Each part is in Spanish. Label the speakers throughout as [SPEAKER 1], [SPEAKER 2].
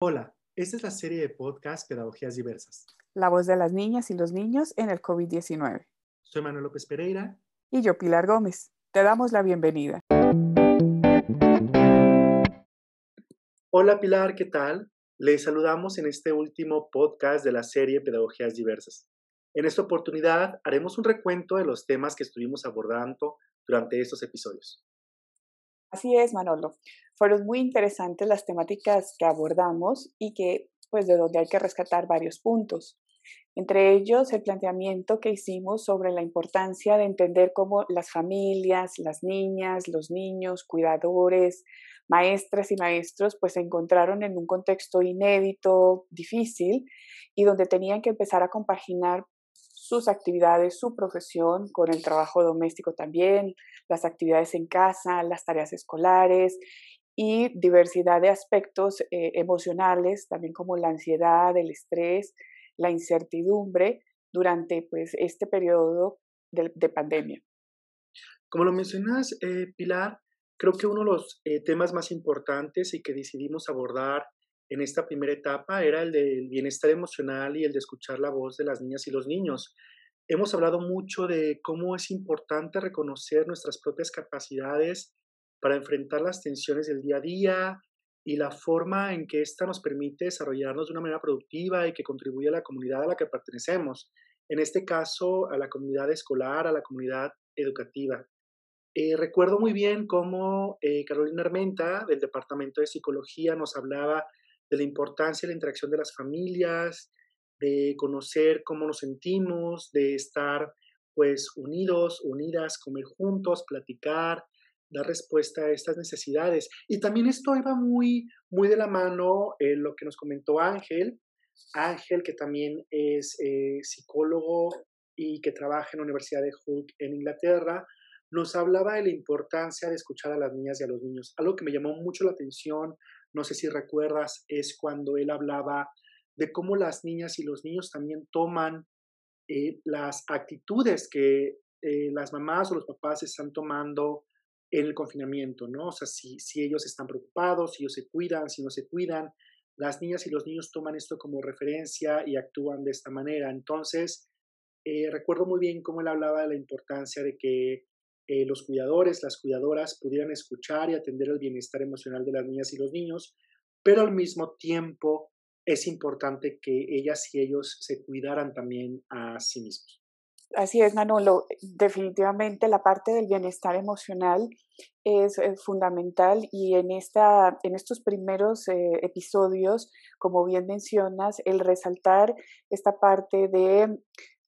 [SPEAKER 1] Hola, esta es la serie de podcast Pedagogías Diversas.
[SPEAKER 2] La voz de las niñas y los niños en el COVID-19.
[SPEAKER 1] Soy Manuel López Pereira.
[SPEAKER 2] Y yo, Pilar Gómez. Te damos la bienvenida.
[SPEAKER 1] Hola Pilar, ¿qué tal? Les saludamos en este último podcast de la serie Pedagogías Diversas. En esta oportunidad haremos un recuento de los temas que estuvimos abordando durante estos episodios.
[SPEAKER 2] Así es, Manolo. Fueron muy interesantes las temáticas que abordamos y que, pues, de donde hay que rescatar varios puntos. Entre ellos, el planteamiento que hicimos sobre la importancia de entender cómo las familias, las niñas, los niños, cuidadores, maestras y maestros, pues se encontraron en un contexto inédito, difícil, y donde tenían que empezar a compaginar sus actividades, su profesión, con el trabajo doméstico también, las actividades en casa, las tareas escolares y diversidad de aspectos eh, emocionales, también como la ansiedad, el estrés, la incertidumbre durante pues, este periodo de, pandemia.
[SPEAKER 1] Como lo mencionas, eh, Pilar, creo que uno de los eh, temas más importantes y que decidimos abordar en esta primera etapa era el del bienestar emocional y el de escuchar la voz de las niñas y los niños. Hemos hablado mucho de cómo es importante reconocer nuestras propias capacidades para enfrentar las tensiones del día a día y la forma en que ésta nos permite desarrollarnos de una manera productiva y que contribuye a la comunidad a la que pertenecemos. En este caso, a la comunidad escolar, a la comunidad educativa. Eh, recuerdo muy bien cómo eh, Carolina Armenta, del Departamento de Psicología, nos hablaba de la importancia de la interacción de las familias, de conocer cómo nos sentimos, de estar pues unidos, unidas, comer juntos, platicar, dar respuesta a estas necesidades. Y también esto iba muy, muy de la mano en lo que nos comentó Ángel, Ángel que también es eh, psicólogo y que trabaja en la Universidad de Hull en Inglaterra, nos hablaba de la importancia de escuchar a las niñas y a los niños. Algo que me llamó mucho la atención, no sé si recuerdas, es cuando él hablaba de cómo las niñas y los niños también toman eh, las actitudes que eh, las mamás o los papás están tomando en el confinamiento, ¿no? O sea, si, si ellos están preocupados, si ellos se cuidan, si no se cuidan, las niñas y los niños toman esto como referencia y actúan de esta manera. Entonces, eh, recuerdo muy bien cómo él hablaba de la importancia de que eh, los cuidadores, las cuidadoras pudieran escuchar y atender el bienestar emocional de las niñas y los niños, pero al mismo tiempo es importante que ellas y ellos se cuidaran también a sí mismos.
[SPEAKER 2] Así es, Manolo. Definitivamente la parte del bienestar emocional es, eh, fundamental y en, esta, en estos primeros eh, episodios, como bien mencionas, el resaltar esta parte de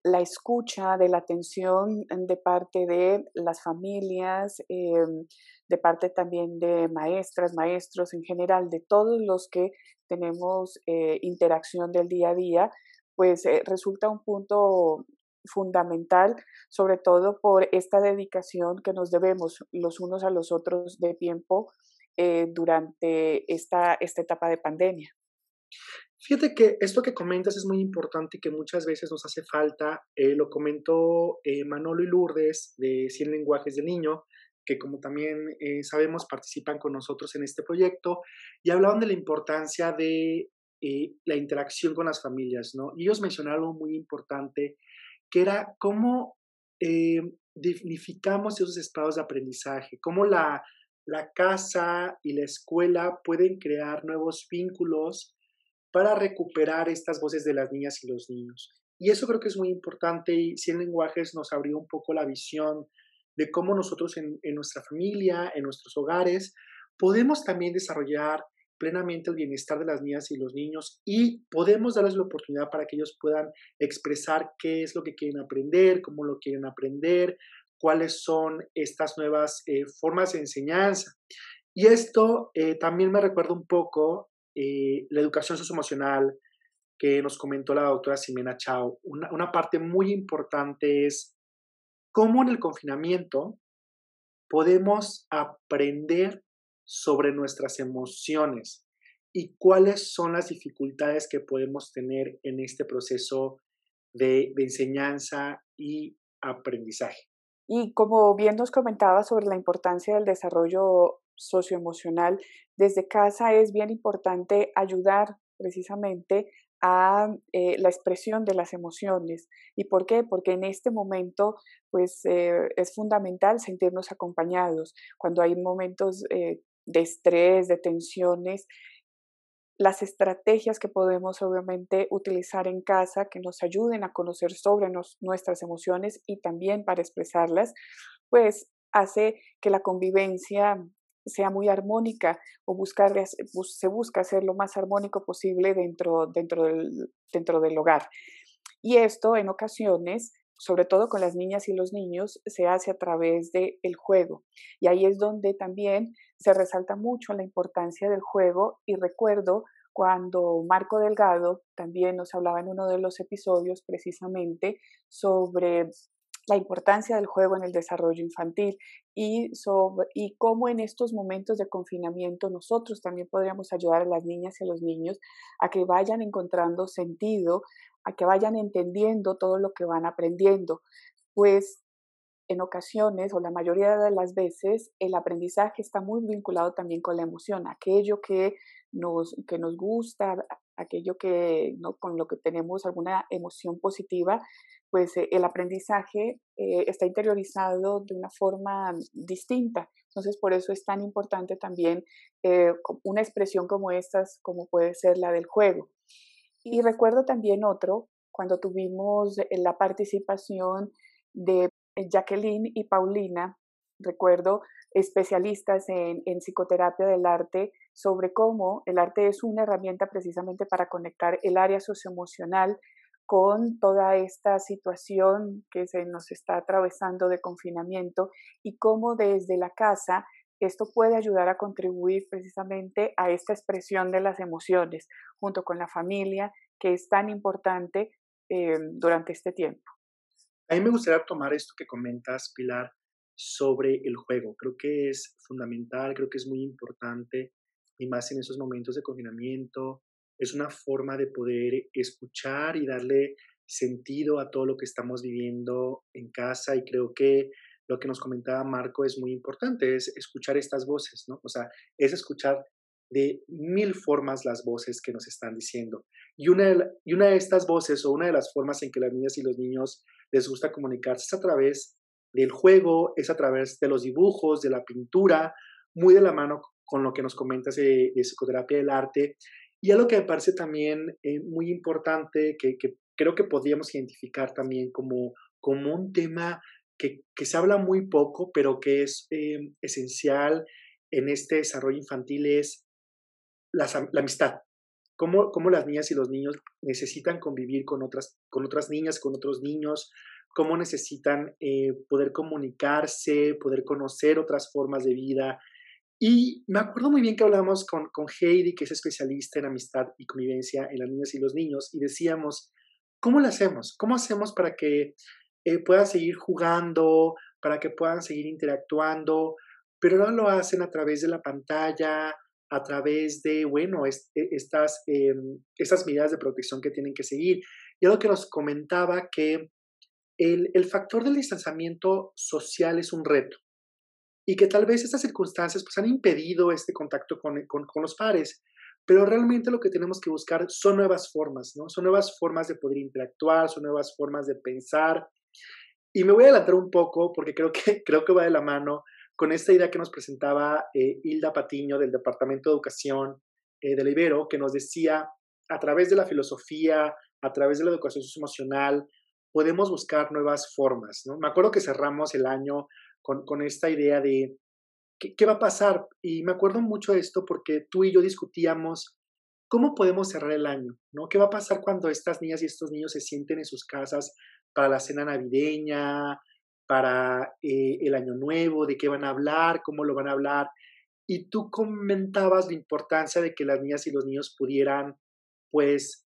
[SPEAKER 2] la escucha, de la atención de parte de las familias, em, de parte también de maestras, maestros en general, de todos los que tenemos eh, interacción del día a día, pues eh, resulta un punto fundamental, sobre todo por esta dedicación que nos debemos los unos a los otros de tiempo eh, durante esta, esta etapa de pandemia.
[SPEAKER 1] Fíjate que esto que comentas es muy importante y que muchas veces nos hace falta. Eh, lo comentó eh, Manolo y Lourdes de 100 lenguajes del niño, que como también eh, sabemos participan con nosotros en este proyecto, y hablaban de la importancia de la interacción con las familias, ¿no? Y ellos mencionaron algo muy importante, que era cómo dignificamos esos estados de aprendizaje, cómo la, la casa y la escuela pueden crear nuevos vínculos para recuperar estas voces de las niñas y los niños. Y eso creo que es muy importante y 100 lenguajes nos abrió un poco la visión de cómo nosotros en, nuestra familia, en nuestros hogares, podemos también desarrollar plenamente el bienestar de las niñas y los niños y podemos darles la oportunidad para que ellos puedan expresar qué es lo que quieren aprender, cómo lo quieren aprender, cuáles son estas nuevas eh, formas de enseñanza. Y esto eh, también me recuerda un poco eh, la educación socioemocional que nos comentó la doctora Ximena Chao, una, una parte muy importante es cómo en el confinamiento podemos aprender sobre nuestras emociones y cuáles son las dificultades que podemos tener en este proceso de, de, enseñanza y aprendizaje.
[SPEAKER 2] Y como bien nos comentaba sobre la importancia del desarrollo socioemocional desde casa es bien importante ayudar precisamente a eh, la expresión de las emociones. ¿Y por qué? Porque en este momento pues eh, es fundamental sentirnos acompañados. Cuando hay momentos eh, de estrés, de tensiones, las estrategias que podemos obviamente utilizar en casa que nos ayuden a conocer sobre nuestras emociones y también para expresarlas, pues hace que la convivencia sea muy armónica o buscar, se busca ser lo más armónico posible dentro, dentro, del, dentro del hogar. Y esto en ocasiones, sobre todo con las niñas y los niños, se hace a través del el juego. Y ahí es donde también se resalta mucho la importancia del juego y recuerdo cuando Marco Delgado también nos hablaba en uno de los episodios precisamente sobre la importancia del juego en el desarrollo infantil y, sobre, y cómo en estos momentos de confinamiento nosotros también podríamos ayudar a las niñas y a los niños a que vayan encontrando sentido, a que vayan entendiendo todo lo que van aprendiendo. Pues en ocasiones o la mayoría de las veces el aprendizaje está muy vinculado también con la emoción, aquello que nos, que nos gusta, aquello que ¿no? con lo que tenemos alguna emoción positiva, pues eh, el aprendizaje eh, está interiorizado de una forma distinta. Entonces, por eso es tan importante también eh, una expresión como estas, como puede ser la del juego. Y recuerdo también otro, cuando tuvimos la participación de Jacqueline y Paulina, recuerdo especialistas en, en, psicoterapia del arte sobre cómo el arte es una herramienta precisamente para conectar el área socioemocional con toda esta situación que se nos está atravesando de confinamiento y cómo desde la casa esto puede ayudar a contribuir precisamente a esta expresión de las emociones junto con la familia que es tan importante eh, durante este tiempo.
[SPEAKER 1] A mí me gustaría tomar esto que comentas, Pilar, sobre el juego. Creo que es fundamental, creo que es muy importante, y más en esos momentos de confinamiento, es una forma de poder escuchar y darle sentido a todo lo que estamos viviendo en casa y creo que lo que nos comentaba Marco es muy importante, es escuchar estas voces, ¿no? O sea, es escuchar de mil formas las voces que nos están diciendo. Y una, de, y una de estas voces o una de las formas en que las niñas y los niños les gusta comunicarse es a través del juego, es a través de los dibujos, de la pintura, muy de la mano con lo que nos comentas de, de psicoterapia del arte y algo que me parece también eh, muy importante, que, creo que podríamos identificar también como, como un tema que, se habla muy poco, pero que es eh, esencial en este desarrollo infantil, es la, amistad. Cómo, cómo, las niñas y los niños necesitan convivir con otras, con otras niñas, con otros niños, cómo necesitan eh, poder comunicarse, poder conocer otras formas de vida, y me acuerdo muy bien que hablábamos con, con Heidi, que es especialista en amistad y convivencia en las niñas y los niños, y decíamos, ¿cómo lo hacemos? ¿Cómo hacemos para que eh, puedan seguir jugando, para que puedan seguir interactuando? Pero no lo hacen a través de la pantalla, a través de, bueno, e, estas, eh, estas medidas de protección que tienen que seguir. Y algo que nos comentaba que el, el factor del distanciamiento social es un reto y que tal vez estas circunstancias pues, han impedido este contacto con, con, los pares, pero realmente lo que tenemos que buscar son nuevas formas, ¿no? Son nuevas formas de poder interactuar, son nuevas formas de pensar. Y me voy a adelantar un poco porque creo que, creo que va de la mano con esta idea que nos presentaba eh, Hilda Patiño del Departamento de Educación eh, del Ibero, que nos decía, a través de la filosofía, a través de la educación socioemocional, podemos buscar nuevas formas, ¿no? Me acuerdo que cerramos el año con, esta idea de ¿qué, va a pasar. Y me acuerdo mucho de esto porque tú y yo discutíamos cómo podemos cerrar el año, ¿no? ¿Qué va a pasar cuando estas niñas y estos niños se sienten en sus casas para la cena navideña, para eh, el año nuevo, de qué van a hablar, cómo lo van a hablar? Y tú comentabas la importancia de que las niñas y los niños pudieran, pues,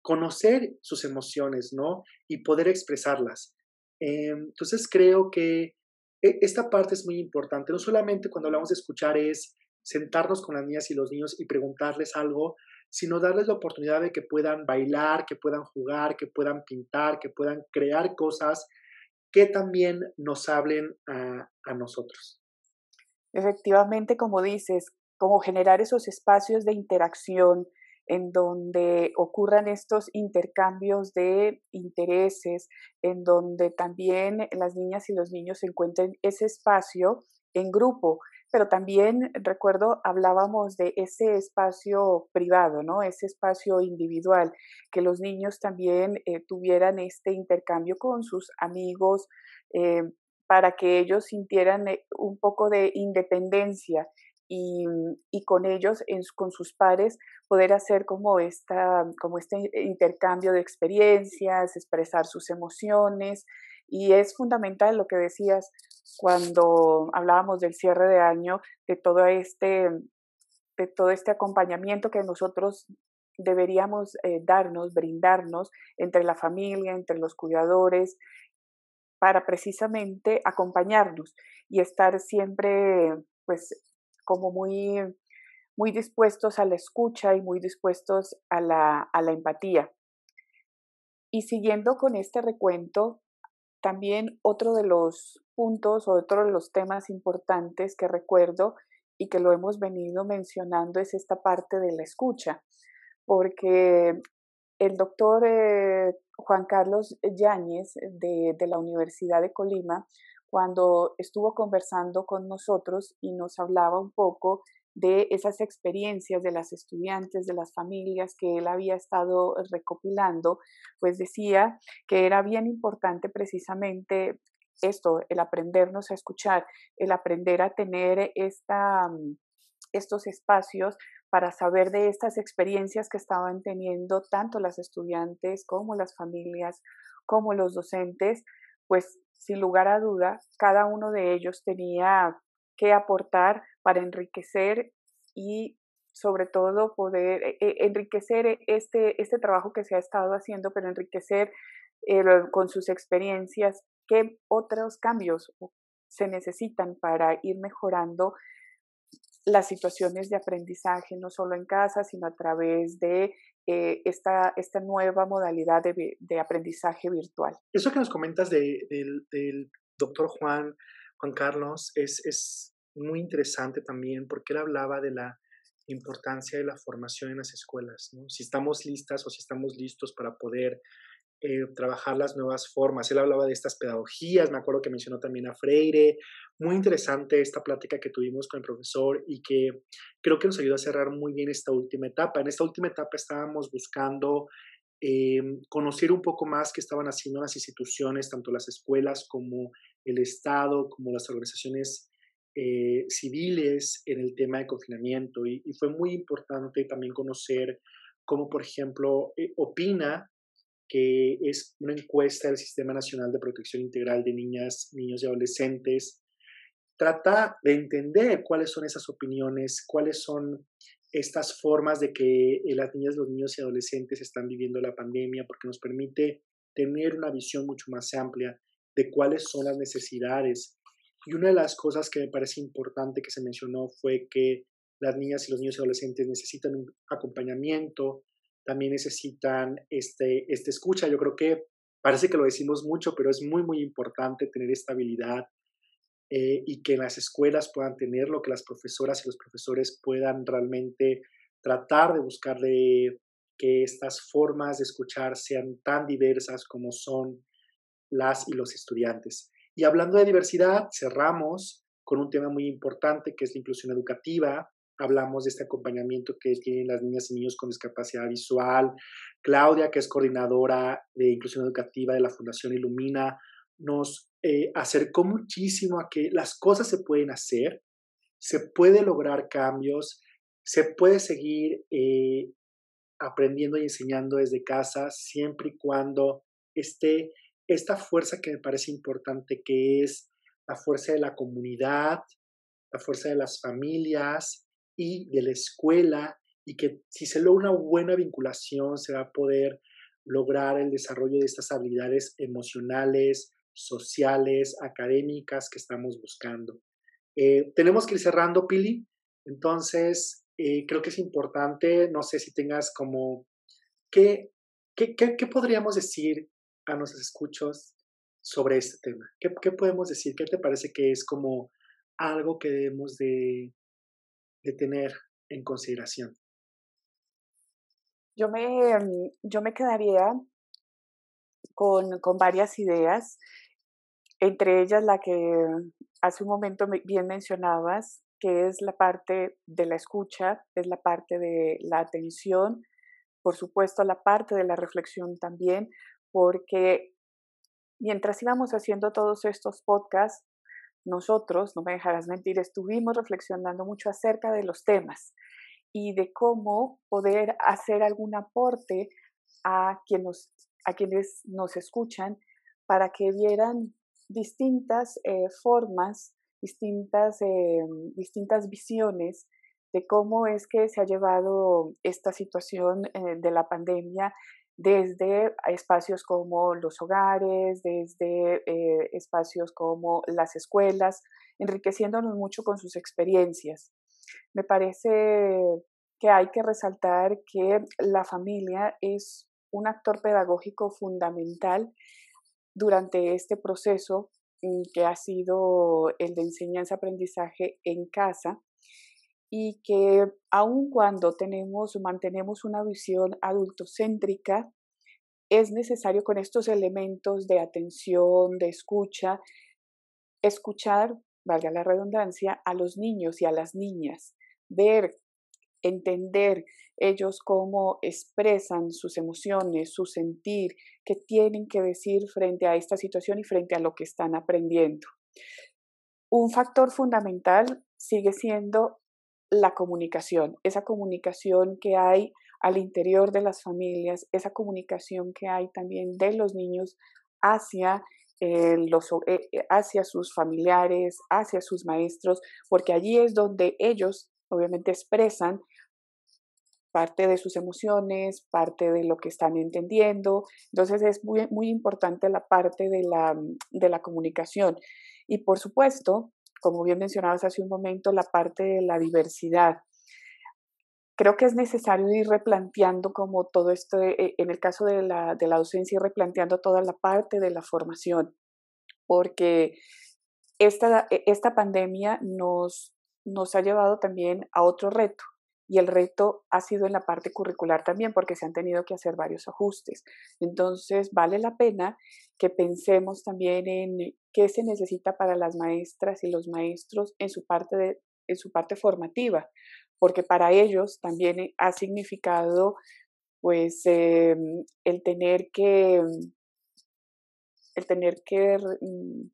[SPEAKER 1] conocer sus emociones, ¿no? Y poder expresarlas. Em, entonces creo que esta parte es muy importante. No solamente cuando hablamos de escuchar es sentarnos con las niñas y los niños y preguntarles algo, sino darles la oportunidad de que puedan bailar, que puedan jugar, que puedan pintar, que puedan crear cosas que también nos hablen a, nosotros.
[SPEAKER 2] Efectivamente, como dices, como generar esos espacios de interacción en donde ocurran estos intercambios de intereses, en donde también las niñas y los niños encuentren ese espacio en grupo. Pero también recuerdo, hablábamos de ese espacio privado, ¿no? Ese espacio individual, que los niños también eh, tuvieran este intercambio con sus amigos, eh, para que ellos sintieran eh, un poco de independencia y, con ellos, con sus pares, poder hacer como, esta, como este intercambio de experiencias, expresar sus emociones. Y es fundamental lo que decías cuando hablábamos del cierre de año, de todo este, de todo este acompañamiento que nosotros deberíamos eh, darnos, brindarnos entre la familia, entre los cuidadores, para precisamente acompañarnos y estar siempre pues como muy, muy dispuestos a la escucha y muy dispuestos a la, a la empatía. Y siguiendo con este recuento, también otro de los puntos o otro de los temas importantes que recuerdo y que lo hemos venido mencionando es esta parte de la escucha, porque el doctor eh, Juan Carlos Yáñez de, de, la Universidad de Colima cuando estuvo conversando con nosotros y nos hablaba un poco de esas experiencias de las estudiantes, de las familias que él había estado recopilando, pues decía que era bien importante precisamente esto, el aprendernos a escuchar, el aprender a tener esta, estos espacios para saber de estas experiencias que estaban teniendo tanto las estudiantes como las familias, como los docentes, pues sin lugar a duda, cada uno de ellos tenía que aportar para enriquecer y sobre todo poder eh, eh, enriquecer este, este trabajo que se ha estado haciendo, pero enriquecer eh, con sus experiencias qué otros cambios se necesitan para ir mejorando las situaciones de aprendizaje, no solo en casa, sino a través de eh, esta, esta nueva modalidad de, de, aprendizaje virtual.
[SPEAKER 1] Eso que nos comentas de, del doctor Juan, Juan Carlos es, es muy interesante también porque él hablaba de la importancia de la formación en las escuelas, ¿no? si estamos listas o si estamos listos para poder eh, trabajar las nuevas formas. Él hablaba de estas pedagogías, me acuerdo que mencionó también a Freire. Muy interesante esta plática que tuvimos con el profesor y que creo que nos ayudó a cerrar muy bien esta última etapa. En esta última etapa estábamos buscando eh, conocer un poco más qué estaban haciendo las instituciones, tanto las escuelas como el Estado, como las organizaciones eh, civiles en el tema de confinamiento. Y, y, fue muy importante también conocer cómo, por ejemplo, opina que es una encuesta del Sistema Nacional de Protección Integral de Niñas, Niños y Adolescentes, trata de entender cuáles son esas opiniones, cuáles son estas formas de que las niñas, los niños y adolescentes están viviendo la pandemia, porque nos permite tener una visión mucho más amplia de cuáles son las necesidades. Y una de las cosas que me parece importante que se mencionó fue que las niñas y los niños y adolescentes necesitan un acompañamiento, también necesitan este, este escucha. Yo creo que parece que lo decimos mucho, pero es muy, muy importante tener estabilidad eh, y que las escuelas puedan tenerlo, que las profesoras y los profesores puedan realmente tratar de buscarle que estas formas de escuchar sean tan diversas como son las y los estudiantes. Y hablando de diversidad, cerramos con un tema muy importante que es la inclusión educativa hablamos de este acompañamiento que tienen las niñas y niños con discapacidad visual. Claudia, que es coordinadora de inclusión educativa de la Fundación Ilumina, nos eh, acercó muchísimo a que las cosas se pueden hacer, se puede lograr cambios, se puede seguir eh, aprendiendo y enseñando desde casa, siempre y cuando esté esta fuerza que me parece importante, que es la fuerza de la comunidad, la fuerza de las familias, y de la escuela y que si se logra una buena vinculación se va a poder lograr el desarrollo de estas habilidades emocionales, sociales, académicas que estamos buscando. Eh, tenemos que ir cerrando, Pili. Entonces, eh, creo que es importante, no sé si tengas como, ¿qué, qué, qué, podríamos decir a nuestros escuchos sobre este tema? ¿Qué, ¿Qué podemos decir? ¿Qué te parece que es como algo que debemos de, de tener en consideración?
[SPEAKER 2] Yo me, mm, yo me quedaría con, con varias ideas, entre ellas la que hace un momento bien mencionabas, que es la parte de la escucha, es la parte de la atención, por supuesto la parte de la reflexión también, porque mientras íbamos haciendo todos estos podcasts, nosotros, no me dejarás mentir, estuvimos reflexionando mucho acerca de los temas y de cómo poder hacer algún aporte a, a quienes nos escuchan para que vieran distintas eh, formas, distintas, eh, distintas visiones de cómo es que se ha llevado esta situación eh, de la pandemia desde espacios como los hogares, desde espacios como las escuelas, enriqueciéndonos mucho con sus experiencias. Me parece que hay que resaltar que la familia es un actor pedagógico fundamental durante este proceso mm, que ha sido el de enseñanza-aprendizaje en casa y que aun cuando tenemos, mantenemos una visión adultocéntrica, es necesario con estos elementos de atención, de escucha, escuchar, valga la redundancia, a los niños y a las niñas, ver entender ellos cómo expresan sus emociones, su sentir, qué tienen que decir frente a esta situación y frente a lo que están aprendiendo. Un factor fundamental sigue siendo la comunicación, esa comunicación que hay al interior de las familias, esa comunicación que hay también de los niños hacia, eh, los, eh, eh, hacia sus familiares, hacia sus maestros, porque allí es donde ellos obviamente expresan parte de sus emociones, parte de lo que están entendiendo. Entonces es muy, muy importante la parte de la, de la comunicación. Y por supuesto, como bien mencionabas hace un momento, la parte de la diversidad. Creo que es necesario ir replanteando como todo esto, eh, en el caso de la, de la docencia, ir replanteando toda la parte de la formación, porque esta, esta pandemia nos, nos ha llevado también a otro reto, y el reto ha sido en la parte curricular también porque se han tenido que hacer varios ajustes. Entonces, vale la pena que pensemos también en qué se necesita para las maestras y los maestros en su parte, en su parte formativa, porque para ellos también ha significado pues em, el tener que el tener que mm,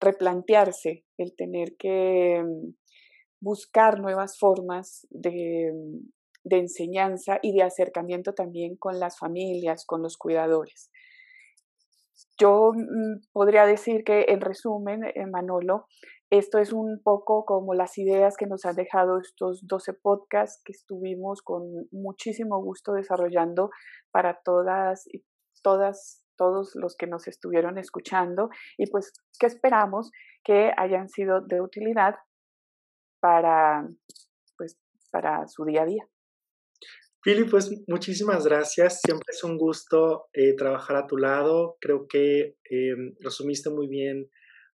[SPEAKER 2] replantearse, el tener que em, buscar nuevas formas de, de enseñanza y de acercamiento también con las familias, con los cuidadores. Yo mm, podría decir que, en resumen, eh, Manolo, esto es un poco como las ideas que nos han dejado estos 12 podcasts que estuvimos con muchísimo gusto desarrollando para todas y todas todos los que nos estuvieron escuchando y pues que esperamos que hayan sido de utilidad para, pues, para su día a día.
[SPEAKER 1] Pili, pues muchísimas gracias. Siempre es un gusto eh, trabajar a tu lado. Creo que eh, resumiste muy bien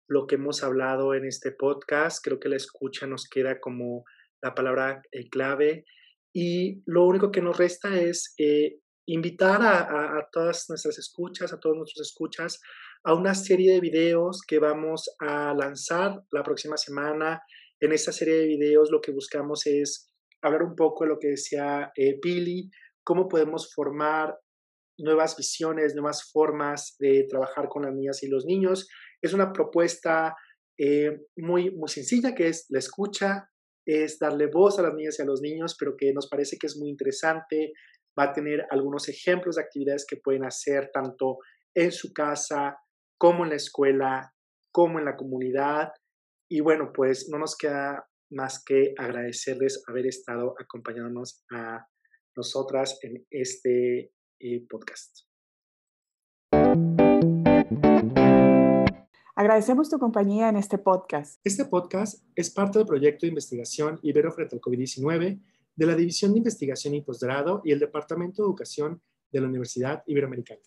[SPEAKER 1] lo que hemos hablado en este podcast. Creo que la escucha nos queda como la palabra eh, clave. Y lo único que nos resta es invitar a, a, todas nuestras escuchas, a todos nuestros escuchas, a una serie de videos que vamos a lanzar la próxima semana en esta serie de videos lo que buscamos es hablar un poco de lo que decía eh, Pili, cómo podemos formar nuevas visiones, nuevas formas de trabajar con las niñas y los niños. Es una propuesta eh, muy, muy sencilla que es la escucha, es darle voz a las niñas y a los niños, pero que nos parece que es muy interesante. Va a tener algunos ejemplos de actividades que pueden hacer tanto en su casa como en la escuela, como en la comunidad. Y bueno, pues no nos queda más que agradecerles haber estado acompañándonos a nosotras en este eh, podcast.
[SPEAKER 2] Agradecemos tu compañía en este podcast.
[SPEAKER 1] Este podcast es parte del proyecto de investigación Ibero frente al COVID-19 de la División de Investigación y Posgrado y el Departamento de Educación de la Universidad Iberoamericana.